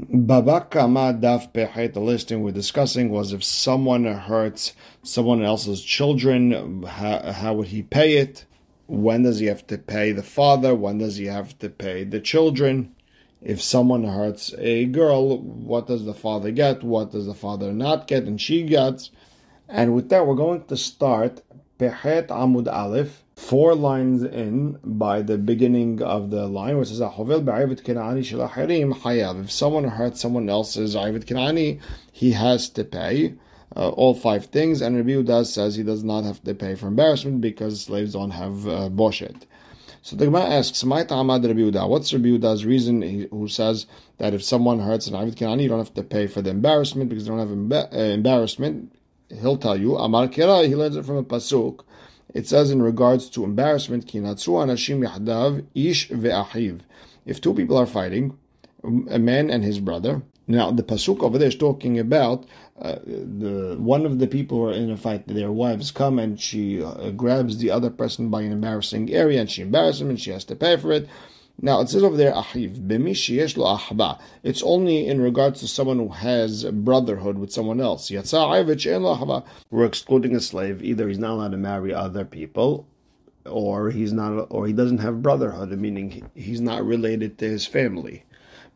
Babakama daf pechet, the listing we're discussing was if someone hurts someone else's children, how, how would he pay it? When does he have to pay the father? When does he have to pay the children? If someone hurts a girl, what does the father get? What does the father not get? And she gets. And with that, we're going to start Pechet Amud Aleph four lines in by the beginning of the line, which says, If someone hurts someone else's Avid Kanani, he has to pay. Uh, all five things, and Rabbi Uda says he does not have to pay for embarrassment because slaves don't have uh, boshet. So the Gemara asks, What's Rabbi Uda's reason who says that if someone hurts an Avid Kanani, you don't have to pay for the embarrassment because they don't have emba- uh, embarrassment? He'll tell you, Amar Kira, he learns it from a Pasuk it says in regards to embarrassment, ish. If two people are fighting, a man and his brother. Now the pasuk over there is talking about uh, the one of the people who are in a fight. Their wives come and she uh, grabs the other person by an embarrassing area and she embarrasses him and she has to pay for it. Now it says over there, ahiv lo ahba. It's only in regards to someone who has brotherhood with someone else. We're excluding a slave. Either he's not allowed to marry other people, or he's not, or he doesn't have brotherhood, meaning he's not related to his family.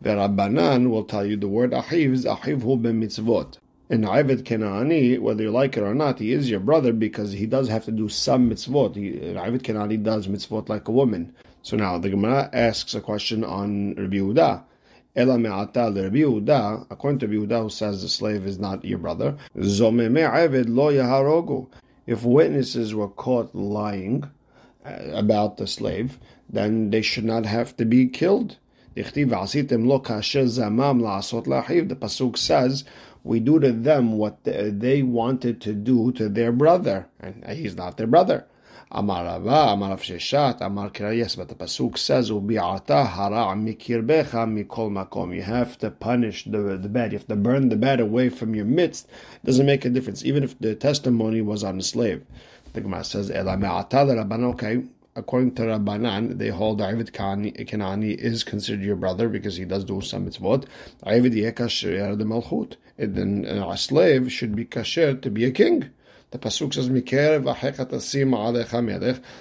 Rabbanan will tell you the word ahiv is ahiv hu mitzvot. In Avid Kenani, whether you like it or not, he is your brother because he does have to do some mitzvot. Avid Kenani does mitzvot like a woman. So now the Gemara asks a question on Rabbi Yehuda. Ela me'ata according to Rabbi Yehuda, who says the slave is not your brother, zome me'avid lo yaharogu. If witnesses were caught lying uh, about the slave, then they should not have to be killed. The pasuk says, "We do to them what they wanted to do to their brother, and he's not their brother." Amar Amar Sheshet, Amar Kira. Yes, but the pasuk says, "Ubi'ata hara mikirbecha mikol makom." You have to punish the the bad. You have to burn the bad away from your midst. It doesn't make a difference, even if the testimony was on a slave. The Gemara says, "Ela me'ata Rabbanan." Okay, according to Rabbanan, they hold Avid Kanani is considered your brother because he does do some mitzvot. David yekasher the malchut. Then a slave should be kasher to be a king. The pasuk says,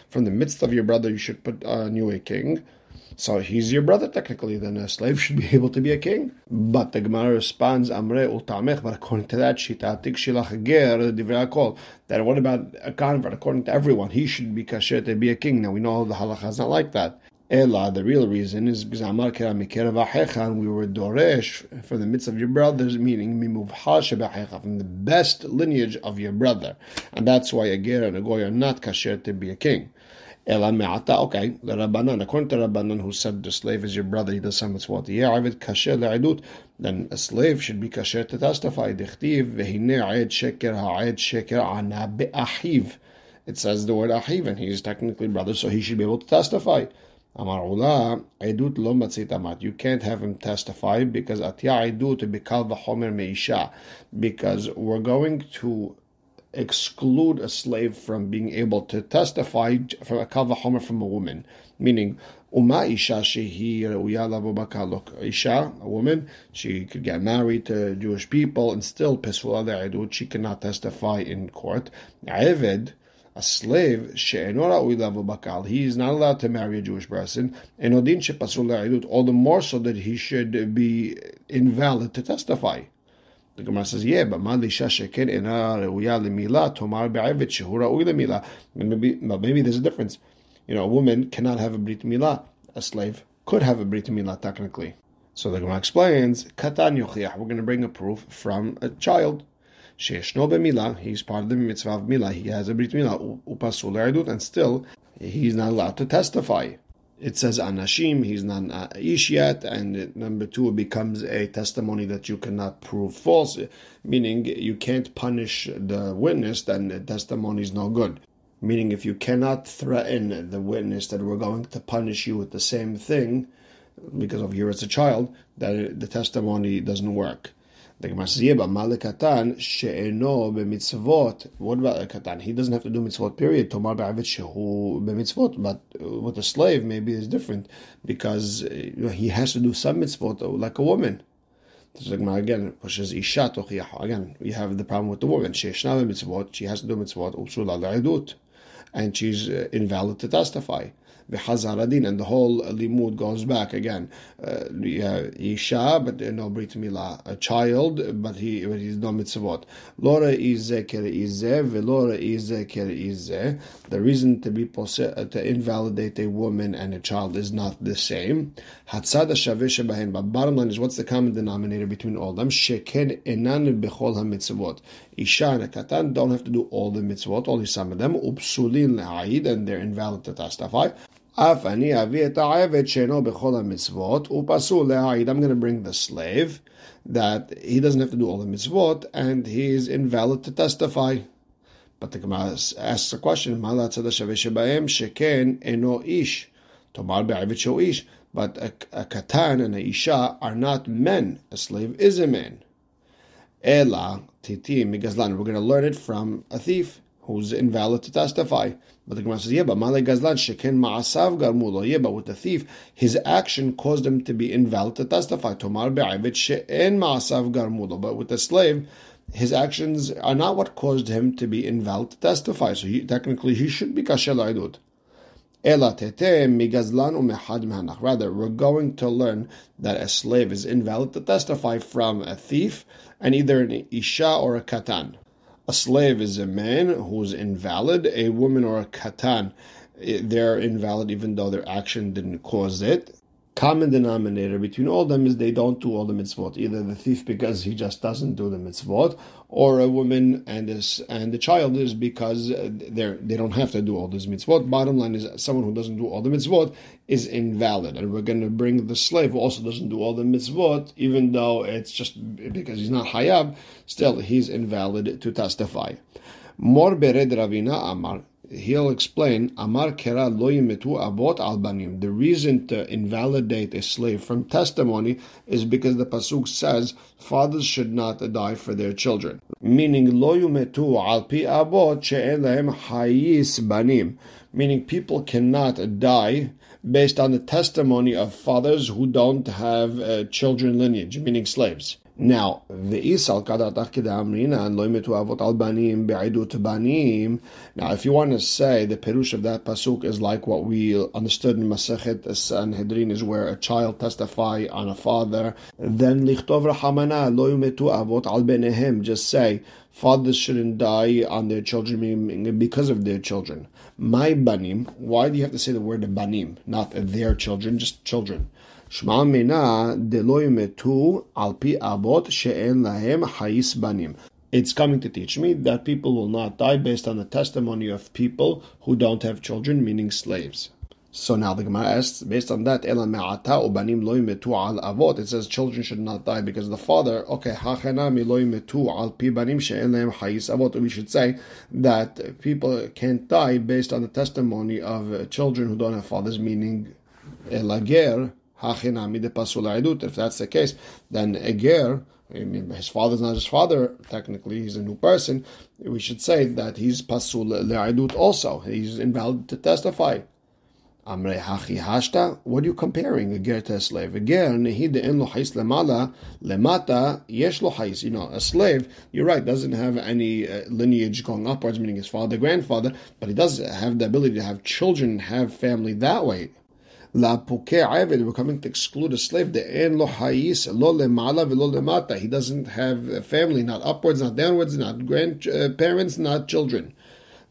From the midst of your brother, you should put uh, on you a king. So he's your brother technically. Then a slave should be able to be a king. But the Gemara responds, Amre utamech. But according to that shita, tik shilach ger divrei That what about a convert? According to everyone, he should be kasher to be a king. Now we know the halacha is not like that. Ella, the real reason is because Amar Mikera we were Doresh from the midst of your brothers, meaning Mimuv from the best lineage of your brother. And that's why a Ger and a Goy are not kasher to be a king. Ella Me'ata, okay, the Rabbanan, according to Rabbanan who said the slave is your brother, he does some mitzvot. Yeah, Avid kasher le'edut, then a slave should be kasher to testify. Dichtiv, vehine a'ed sheker ha'ed sheker ana be'ahiv. It says the word ahiv, and he is technically brother, so he should be able to testify. Ula, Edut lo matzit amat. You can't have him testify because atya edut bikal v'chomer meisha. Because we're going to exclude a slave from being able to testify from a kal v'chomer from a woman. Meaning, Uma isha shehi reuya Look, isha, a woman, she could get married to Jewish people and still pesul edut. She cannot testify in court. Eved, a slave he is not allowed to marry a Jewish person, and all the more so that he should be invalid to testify. The Gemara says, yeah, but maybe maybe there's a difference. You know, a woman cannot have a brit milah. A slave could have a brit milah technically. So the Gemara explains, katan We're going to bring a proof from a child. Sheshno b'milah, he's part of the mitzvah of milah, he has a brit milah, upasul eridut, and still he's not allowed to testify. It says anashim, he's not ish yet, and number two, it becomes a testimony that you cannot prove false, meaning you can't punish the witness, then the testimony is no good. Meaning, if you cannot threaten the witness that we're going to punish you with the same thing, because of here as a child, that the testimony doesn't work. The Gemara says, yeah, but Malikatan she'eno b'mitzvot. What about katan? He doesn't have to do mitzvot, period. Tomar ba'avet shehu b'mitzvot. But with a slave, maybe it's different because uh, he has to do some mitzvot uh, like a woman. So again pushes isha Again, we have the problem with the woman. She mitzvot. She has to do mitzvot. And she's uh, invalid to testify v'chazaradin, and the whole limud goes back again. Uh, isha, but no brit milah, a child, but he but he's no mitzvot. Lora ize kere ize, velora ize kere ize. The reason to be to invalidate a woman and a child is not the same. Hatzad shavish bahen. But bottom line is, what's the common denominator between all them? Sheken enan bechol ha-mitzvot. Isha and a katan don't have to do all the mitzvot, only some of them Upsulin le'aid, and they're invalid to testify. אף אני אביא את העבד שאינו בכל המצוות, ופסול להעיד, I'm going to bring the slave, that he doesn't have to do all the mitzvot, and he is invalid to testify. But the Gemara asks a question, מה לצד השווה שבהם, שכן אינו איש, תאמר בעבד שהוא איש, but a, a katan and a isha are not men, a slave is a man. Ela, titi, migazlan, we're going to learn it from a thief who's invalid to testify. But the Gemara says, yeah, but Malay Gazlan Sheken Ma'asav Garmulo. Yeah, but with the thief, his action caused him to be invalid to testify. Tomar Be'avid She'en Ma'asav Garmulo. But with the slave, his actions are not what caused him to be invalid to testify. So he, technically, he should be Kashel Aidut. Rather, we're going to learn that a slave is invalid to testify from a thief and either an isha or a katan. A slave is a man who's invalid. A woman or a katan, eh, they're invalid even though their action didn't cause it common denominator between all them is they don't do all the mitzvot. Either the thief because he just doesn't do the mitzvot, or a woman and this and the child is because they they don't have to do all these mitzvot. Bottom line is someone who doesn't do all the mitzvot is invalid, and we're going to bring the slave who also doesn't do all the mitzvot, even though it's just because he's not hayab. Still, he's invalid to testify. Mor bered Ravina Amar he'll explain Amar Kera lo abot al banim. The reason to invalidate a slave from testimony is because the pasuk says fathers should not die for their children. Meaning lo Alpi al pi abot she'en hayis banim. Meaning people cannot die based on the testimony of fathers who don't have uh, children lineage, meaning slaves. Now, ve'isal kedamrina and avot al banim. Now, if you want to say the perush of that pasuk is like what we understood in Masechet Sanhedrin is where a child testify on a father, then lichtov rahamana loimetu avot al benehem. Just say fathers shouldn't die on their children because of their children. My banim. Why do you have to say the word banim, not their children, just children? שמע מינה דלא ימתו על פי אבות שאין להם חייס בנים. It's coming to teach me that people will not die based on the testimony of people who don't have children, meaning slaves. So now the Gemara asks, based on that, Ela me'ata ubanim lo yimetu al avot. It says children should not die because the father. Okay, hachenami lo yimetu al pi banim she'en lehem hayis avot. We should say that people can't die based on the testimony of children who don't have fathers, meaning elager if that's the case, then Eger, I mean, his father's not his father, technically, he's a new person. We should say that he's pasul le'idut also. He's invalid to testify. Amre hachi hashta. What are you comparing a ger to a slave? A ger nehid en lo hais lemala lemata yesh lo hais. You know, a slave. You're right. Doesn't have any uh, lineage going upwards, meaning his father, grandfather, but he does have the ability to have children, have family that way. We're coming to exclude a slave. He doesn't have a family, not upwards, not downwards, not grandparents, not children.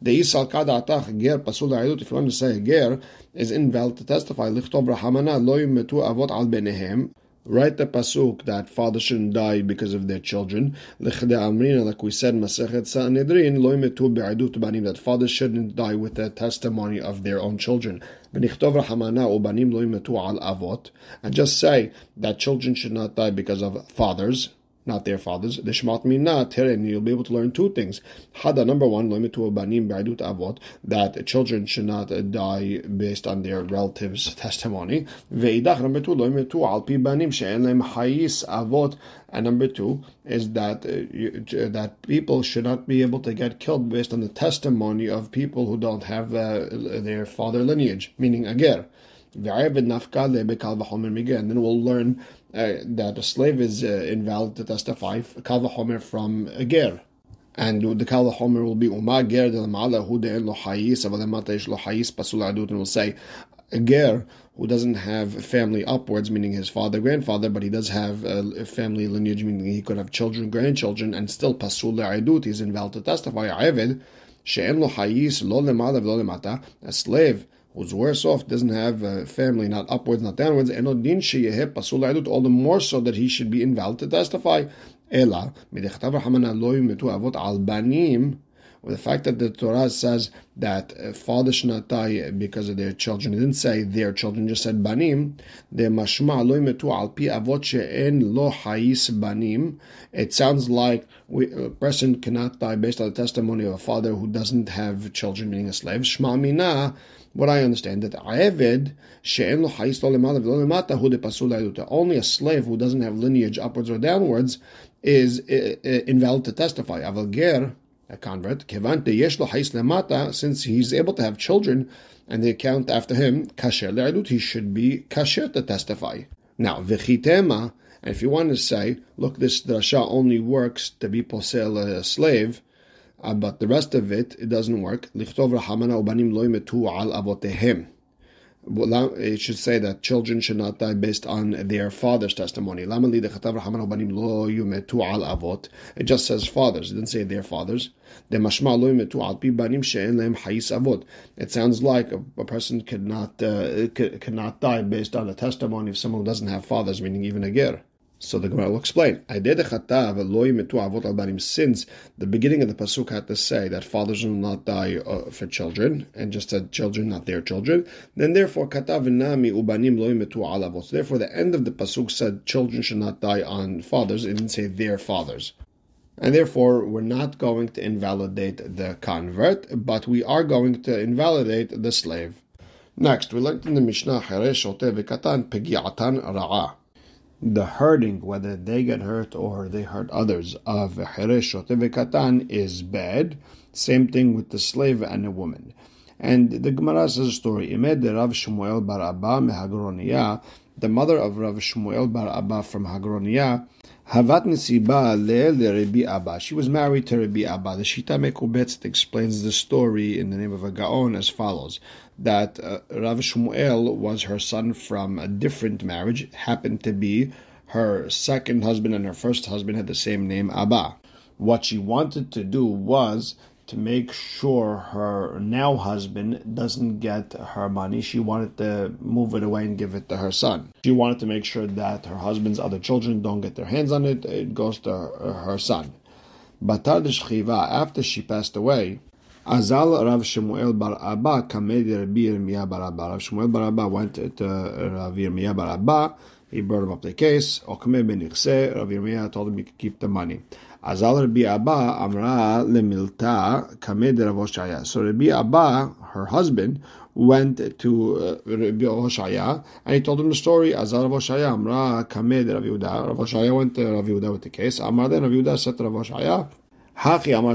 The isal kada atach ger pasul If you want to say ger is invalid to testify. Lichtov rahamana lo yumetu avot al benehem. Write the pasuk that fathers shouldn't die because of their children. Like we said, Masechet Sanhedrin, that fathers shouldn't die with the testimony of their own children. And just say that children should not die because of fathers not their fathers. The Shmat Mina Teren, you'll be able to learn two things. Hada, number one, banim avot, that children should not die based on their relatives' testimony. Veidach, number two, alpi banim she'en hayis avot, and number two is that uh, that people should not be able to get killed based on the testimony of people who don't have uh, their father lineage, meaning ager. And then we'll learn uh, that a slave is uh, invalid to testify, kal v'chomer from a ger. And the kal v'chomer will be umar ger de l'ma'ala hu de'en lo hayis, aval lemata ish lo hayis pasul adut, and will say, a ger who doesn't have family upwards, meaning his father, grandfather, but he does have a family lineage, meaning he could have children, grandchildren, and still pasul le'adut, he's invalid to testify. Avid, she'en lo hayis lo lemala v'lo lemata, a slave who's worse off, doesn't have a family, not upwards, not downwards, and all the more so that he should be invalid to testify. Ela, with the fact that the Torah says that uh, not die because of their children, it didn't say their children, just said banim. The mashma lo metu al pi avot she'en lo hayis banim. It sounds like we, a person cannot die based on the testimony of a father who doesn't have children, meaning a slave. Shma mina what I understand that Eved she'en lo lo Only a slave who doesn't have lineage upwards or downwards is uh, uh, invalid to testify. Aval ger a convert, Kevante Yeshlo Hais Lemata, since he's able to have children and they count after him, Kasher Le'adut, he should be Kasher to testify. Now, Vechitema, and if you want to say, look, this drasha only works to be posel a slave, uh, but the rest of it, it doesn't work. It should say that children should not die based on their father's testimony. It just says fathers. It didn't say their fathers. It sounds like a, a person could not uh, could, could not die based on the testimony of someone who doesn't have fathers, meaning even a ger. So the Gemara will explain. Since the beginning of the pasuk had to say that fathers will not die uh, for children, and just said children, not their children, then therefore katav nami ubanim loy. So therefore, the end of the pasuk said children should not die on fathers. It didn't say their fathers. And therefore, we're not going to invalidate the convert, but we are going to invalidate the slave. Next, we learned in the Mishnah, Pegiatan Ra'ah the hurting, whether they get hurt or they hurt others, of katan is bad. Same thing with the slave and the woman. And the Gemara says a story. Imed Rav Shmuel bar Abba meHagroniya, the mother of Rav Shmuel bar Abba from Hagroniya, Havat Nisiba le Rabbi Abba. She was married to Rabbi Abba. The Shita Mekubetz explains the story in the name of a Gaon as follows: that uh, Rav Shmuel was her son from a different marriage, happened to be her second husband and her first husband had the same name, Abba. What she wanted to do was to make sure her now husband doesn't get her money. She wanted to move it away and give it to her son. She wanted to make sure that her husband's other children don't get their hands on it. It goes to her, son. Batar after she passed away, Azal Rav Shemuel Bar Abba Kamed Rabbi Yirmiyah Bar Abba. Rav Shemuel Bar Abba went to Rav Yirmiyah Bar Abba. He brought him up the case. Okme ben Rav Yirmiyah told him he could keep the money. Azal Rabbi Abba Amra Lemilta Kamed Rav. So Rabbi Abba, her husband, went to uh, Rabbi and he told him the story. Azal Rav Amra Kamed Rav Yehuda. Rav Oshaya went to Rav Yehuda with the case. Amra then Rav said to Rav Oshaya, Hachi Amar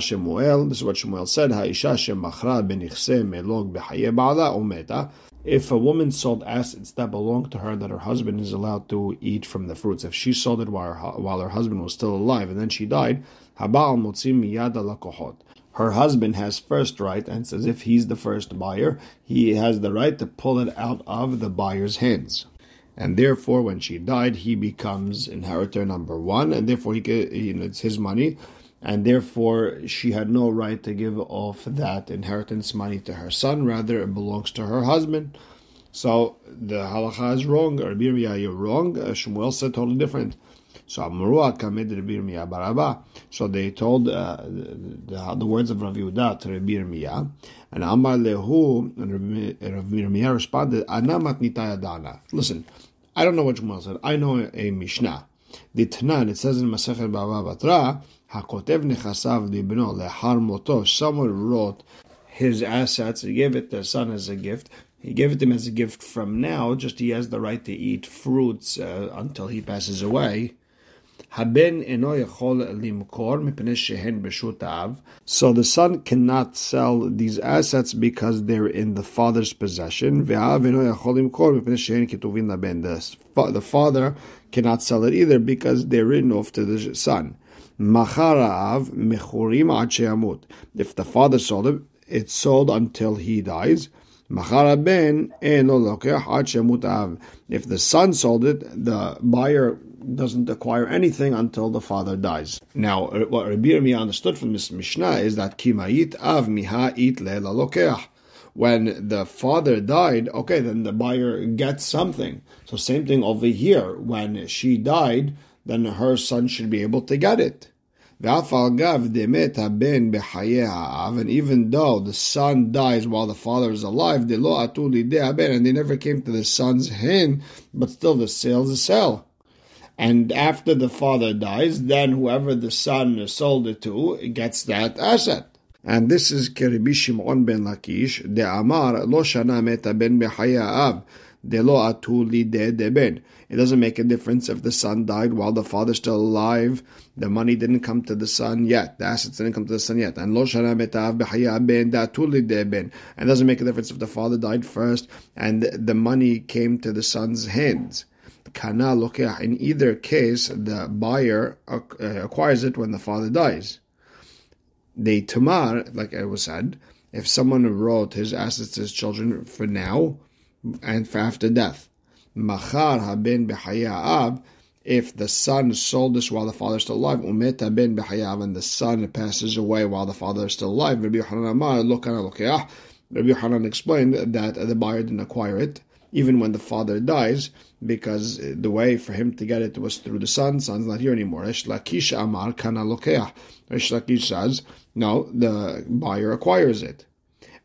this is what Shemuel said, Ha'isha Shemachra benichse melog ba'ala umeta. If a woman sold assets that belonged to her that her husband is allowed to eat from the fruits, if she sold it while her, while her husband was still alive and then she died. Her husband has first right, and says if he's the first buyer, he has the right to pull it out of the buyer's hands and therefore when she died he becomes inheritor number one and therefore he you know, it's his money and therefore she had no right to give off that inheritance money to her son. Rather, it belongs to her husband. So the halacha is wrong. Rabbi Yirmiyah, you're wrong. Uh, Shmuel said totally different. So Amrua kamed Rabbi Yirmiyah baraba. So they told uh, the, the, words of Rabbi Yehuda to Rabbi and Amar lehu, and Rabbi responded, Ana matnita yadana. Listen, I don't know what Shmuel said. I know a Mishnah. The Tanan, it says in Masechet Bava Batra, Hakotev nechasav libno lehar moto. Someone wrote his assets. He gave it to his son as a gift. He gave it to him as a gift from now. Just he has the right to eat fruits uh, until he passes away. So the son cannot sell these assets because they're in the father's possession. The father cannot sell it either because they're written off to the son. If the father sold it, it's sold until he dies. If the son sold it, the buyer doesn't acquire anything until the father dies. Now, uh, what Rabbi Yirmiyah understood from this Mishnah is that kimayit av miha it le when the father died, okay, then the buyer gets something. So same thing over here. When she died, then her son should be able to get it. And even though the son dies while the father is alive, and they never came to the son's hand, but still the sale is a sale. And after the father dies, then whoever the son sold it to gets that asset. And this is Keribi Shimon ben Lakish, de Amar, lo shana meta ben av, de lo atuli de de ben. It doesn't make a difference if the son died while the father's still alive. The money didn't come to the son yet. The assets didn't come to the son yet. And lo shana metav b'haya ben datuli de ben. It doesn't make a difference if the father died first and the money came to the son's hands. Kana lokeh. In either case, the buyer uh, acquires it when the father dies. The tamar, like I was said, if someone wrote his assets to his children for now and for after death, machar haben b'hayav, if the son sold this while the father is still alive, umeta ben b'hayav, and the son passes away while the father is still alive, Rabbi Yochanan Amar, Rabbi Yochanan explained that the buyer didn't acquire it, even when the father dies, because the way for him to get it was through the son. Son's not here anymore. Resh Lakish Amar kana lokeach. Resh Lakish says, no, the buyer acquires it.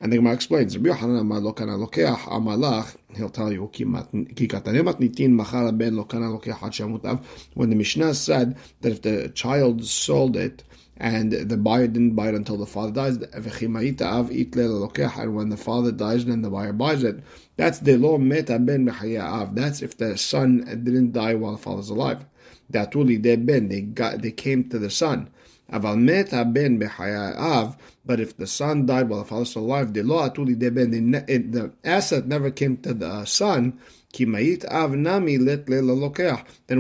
And the Gemara explains, Rabbi Yochanan Amar lo kana lokeach amalach, he'll tell you, ki katanemat nitin machar ben lo kana lokeach when the Mishnah said that if the child sold it, and the buyer didn't buy it until the father dies, and when the father dies, then the buyer buys it. That's the law meta ben That's if the son didn't die while the father's alive. Datuli de ben, they got they came to the son. But if the son died while the father was alive, ben, eh, the asset never came to the son. Then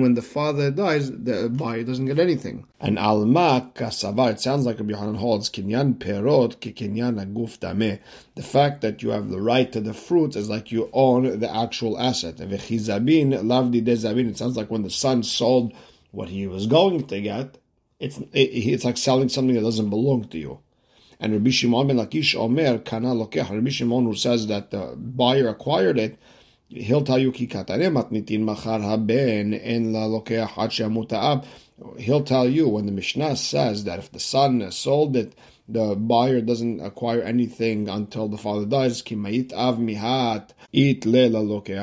when the father dies, the buyer doesn't get anything. And alma kasavar. It sounds like Rabbi Yohanan holds kinyan perot ki kinyan aguf dameh. The fact that you have the right to the fruits is like you own the actual asset. V'chizabin lavdi de It sounds like when the son sold what he was going to get it's it's like selling something that doesn't belong to you. And Rabbi Shimon ben Lakish Omer kana lokech. Rabbi Shimon who says that the buyer acquired it, he'll tell you ki matnitin machar haben en la He'll tell you when the Mishnah says that if the son sold it, the buyer doesn't acquire anything until the father dies. Kimayit av mihat it lela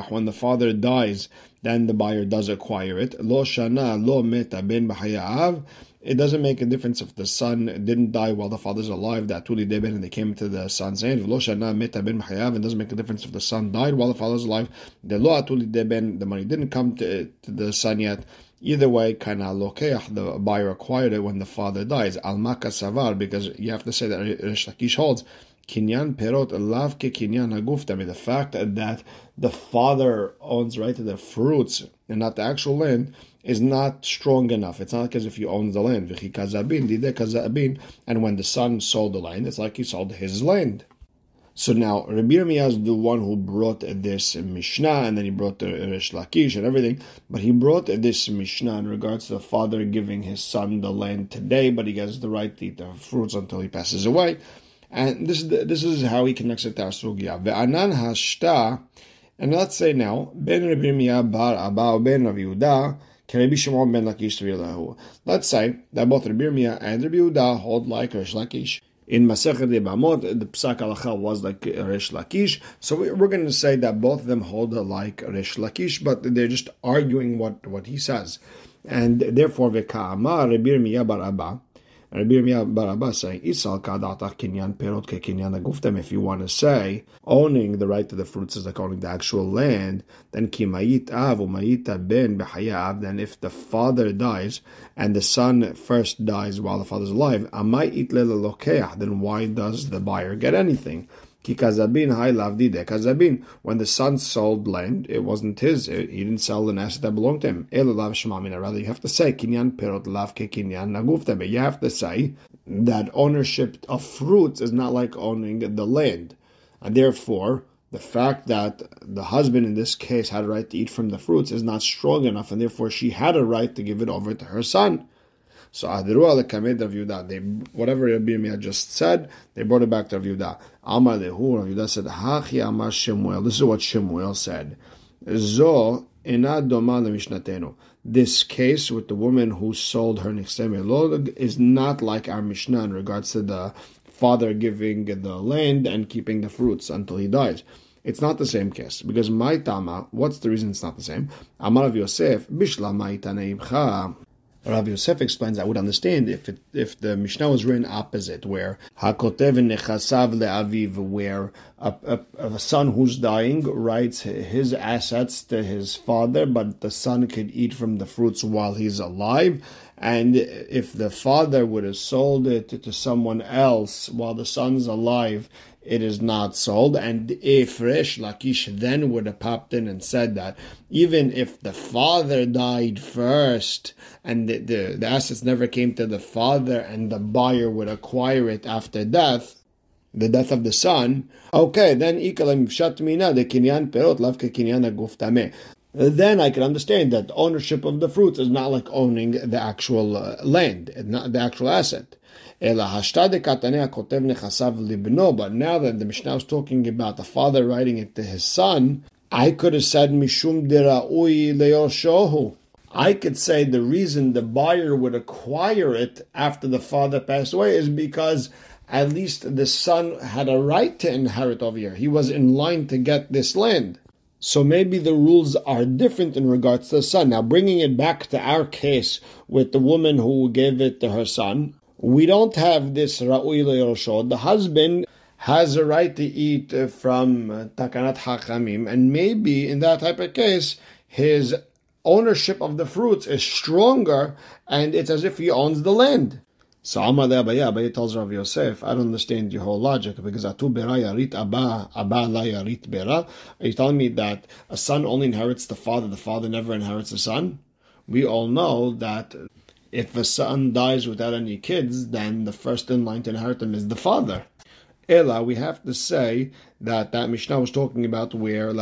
When the father dies, then the buyer does acquire it. Lo shana lo meta ben b'hayav it doesn't make a difference if the son didn't die while the father's alive, that tuli deben, and they came to the son's hand. It doesn't make a difference if the son died while the father's alive. The lo atuli deben, the money didn't come to, to the son yet. Either way, kana lokeach, the buyer acquired it when the father dies. Al savar, because you have to say that Rish Lakish holds kinyan perot lav ke kinyan haguf. The fact that the father owns right to the fruits and not the actual land is not strong enough. It's not like as if he owns the land. And when the son sold the land, it's like he sold his land. So now Rabbi Yirmiyah is the one who brought this Mishnah, and then he brought the Rish Lakish and everything. But he brought this Mishnah in regards to the father giving his son the land today, but he has the right to eat the fruits until he passes away. And this is the, this is how he connects it to our sugya. Ve'anan hashta, and let's say now Ben Rabbi Yirmiyah bar Abba Ben Rabbi Yehuda Shimon ben Lakish Let's say that both Rabbi Yirmiyah and Rabbi Yehuda hold like Rish Lakish. In Masechet Yebamot, the Psak Halacha was like Rish Lakish. So we're going to say that both of them hold like Rish Lakish, but they're just arguing what, what he says. And therefore, V'ka'amar Rabbi Yirmiyah bar Abba, Rabbi Yirmiyah bar Abba saying. If you want to say owning the right to the fruits is like owning the actual land, then. Then if the father dies and the son first dies while the father's alive, Then why does the buyer get anything? Kikazabin hai lavdide. Kazabin, when the son sold land, it wasn't his. He didn't sell an asset that belonged to him. lav shmamina. Rather, you have to say kinyan perot lav ke kinyan naguftebe. You have to say that ownership of fruits is not like owning the land, and therefore. The fact that the husband in this case had a right to eat from the fruits is not strong enough, and therefore she had a right to give it over to her son. So whatever Rabbi Yirmiyah just said, they brought it back to Rav Yudah. Amar lehu Rav said, Hachi Amar Shemuel. This is what Shemuel said. Zo ina doma lemishnatenu. This case with the woman who sold her nichsem is not like our Mishnah in regards to the father giving the land and keeping the fruits until he dies. It's not the same case because my tama. What's the reason it's not the same? Amar Rav Yosef bishla ma'itaneimcha. Rav Yosef explains, I would understand if it, if the Mishnah was written opposite, where Hakotev nechasav le'aviv, where a, a, a, son who's dying writes his assets to his father, but the son could eat from the fruits while he's alive. And if the father would have sold it to someone else while the son's alive, it is not sold. And if Resh Lakish then would have popped in and said that, even if the father died first and the, the, the assets never came to the father and the buyer would acquire it after death, the death of the son, okay, then then I can understand that ownership of the fruits is not like owning the actual uh, land, not the actual asset. But now that the Mishnah is talking about the father writing it to his son, I could have said mishum dira'ui leoshohu. I could say the reason the buyer would acquire it after the father passed away is because at least the son had a right to inherit over here. He was in line to get this land. So maybe the rules are different in regards to the son. Now, bringing it back to our case with the woman who gave it to her son, we don't have this Ra'ui Le'roshod. The husband has a right to eat from Takanat Hakamim, and maybe in that type of case, his ownership of the fruits is stronger, and it's as if he owns the land. So Amar Abaye, Abaye tells Rav Yosef, I don't understand your whole logic because Atu Bera Yarit Abba, Abba La Yarit Bera. Are you telling me that a son only inherits the father, the father never inherits the son? We all know that if a son dies without any kids, then the first in line to inherit him is the father. Ella, we have to say that that Mishnah was talking about where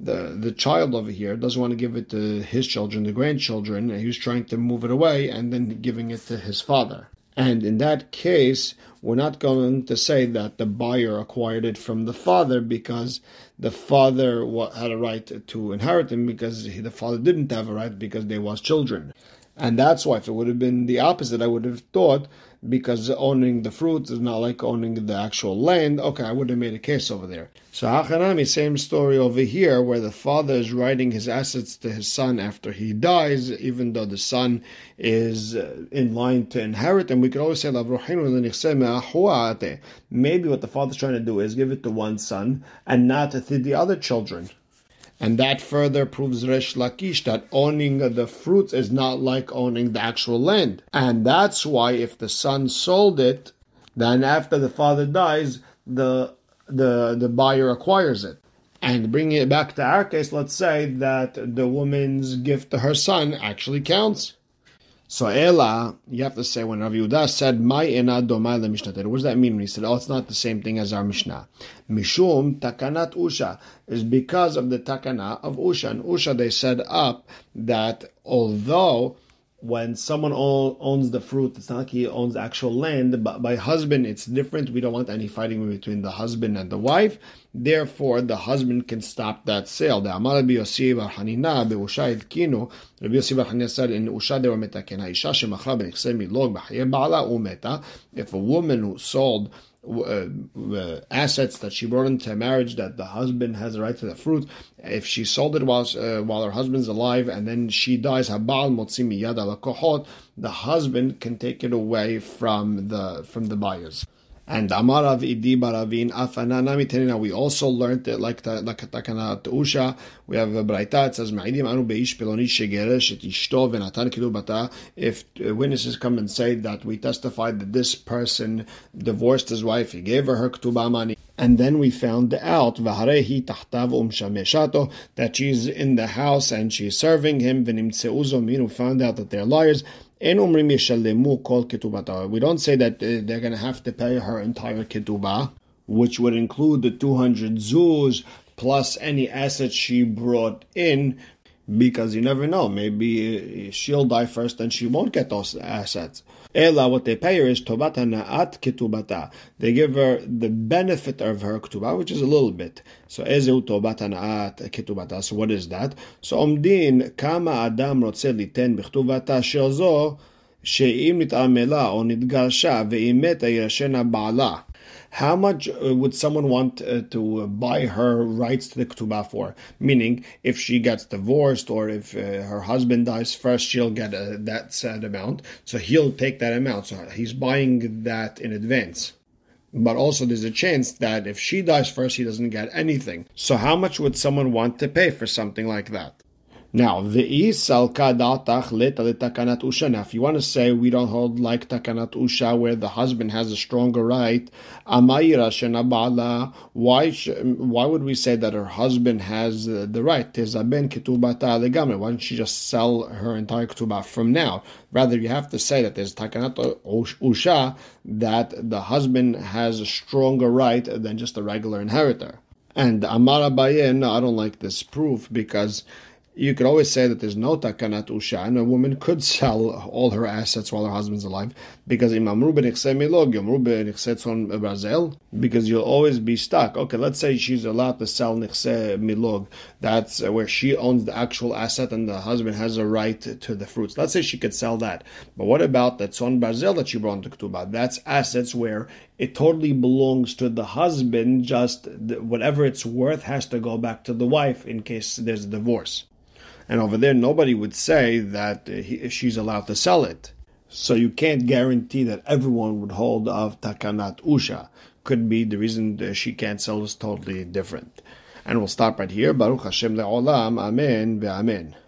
the the child over here doesn't want to give it to his children, the grandchildren, and trying to move it away and then giving it to his father. And in that case, we're not going to say that the buyer acquired it from the father because the father had a right to inherit him because the father didn't have a right because they was children. And that's why if it would have been the opposite, I would have thought because owning the fruit is not like owning the actual land. Okay, I would have made a case over there. So Hachanami, same story over here, where the father is writing his assets to his son after he dies, even though the son is uh, in line to inherit. And we could always say, maybe what the father's trying to do is give it to one son and not to the other children. And that further proves Resh Lakish that owning the fruits is not like owning the actual land. And that's why if the son sold it, then after the father dies, the the the buyer acquires it. And bringing it back to our case, let's say that the woman's gift to her son actually counts. So Ela, you have to say when Rav Yehuda said my ena domai lemishnah. What does that mean when he said, "Oh, it's not the same thing as our Mishnah"? Mishum takanat usha is because of the takana of usha. And usha they said up that although when someone owns the fruit, it's not like he owns actual land, but by husband, it's different. We don't want any fighting between the husband and the wife. Therefore, the husband can stop that sale. The Amar Rabbi Yossi bar Hanina be'usha idkinu. Rabbi Yossi bar Hanina said in usha they were metaken. Ha'isha shemachra b'nechsei milog b'chayei ba'ala umeta. If a woman who sold uh, assets that she brought into marriage that the husband has the right to the fruit. If she sold it while uh, while her husband's alive and then she dies, the husband can take it away from the from the buyers. And Amarav Idi Baravin Afanana Mitenina. We also learned that like like Takana Usha, we have a Braita, it says Ma'idim Anu Beish Peloni Shegeresh Et Venatan Kedubata. If uh, witnesses come and say that we testified that this person divorced his wife, he gave her her Ketubah money. And then we found out Vaharehi Tahtav Umshameshato that she's in the house and she's serving him. We found out that they're liars. We don't say that uh, they're going to have to pay her entire ketubah, which would include the 200 zuz plus any assets she brought in, because you never know. Maybe uh, she'll die first and she won't get those assets. Ela, what they pay her is tobata na'at ketubata. They give her the benefit of her ketubah, which is a little bit. So ezu tobata na'at ketubata. So what is that? So omdin kama adam rotze liten bechtubata shelzo she'im nit'amela o nitgarsha ve'imet yirashena ba'ala. How much uh, would someone want uh, to buy her rights to the ketubah for? Meaning, if she gets divorced or if uh, her husband dies first, she'll get that said amount. So he'll take that amount. So he's buying that in advance. But also, there's a chance that if she dies first, he doesn't get anything. So, how much would someone want to pay for something like that? Now, the salka datach leta takanat usha. Now, if you want to say we don't hold like takanat usha, where the husband has a stronger right, amayira shenabala. Why? Why would we say that her husband has uh, the right? Tezaben ketubata legamre. Why don't she just sell her entire ketubah from now? Rather, you have to say that there's takanat usha that the husband has a stronger right than just a regular inheritor. And Amara Bayen, I don't like this proof because you could always say that there's no takanat usha, and a woman could sell all her assets while her husband's alive, because imamru milog, yomru brazel, because you'll always be stuck. Okay, let's say she's allowed to sell nichse milog, that's where she owns the actual asset and the husband has a right to the fruits. Let's say she could sell that. But what about the tzon brazel that she brought to ketubah? That's assets where it totally belongs to the husband, just whatever it's worth has to go back to the wife in case there's a divorce. And over there, nobody would say that he, she's allowed to sell it. So you can't guarantee that everyone would hold of takanat usha. Could be the reason she can't sell is totally different. And we'll stop right here. Baruch Hashem le'olam. Amen ve'amen.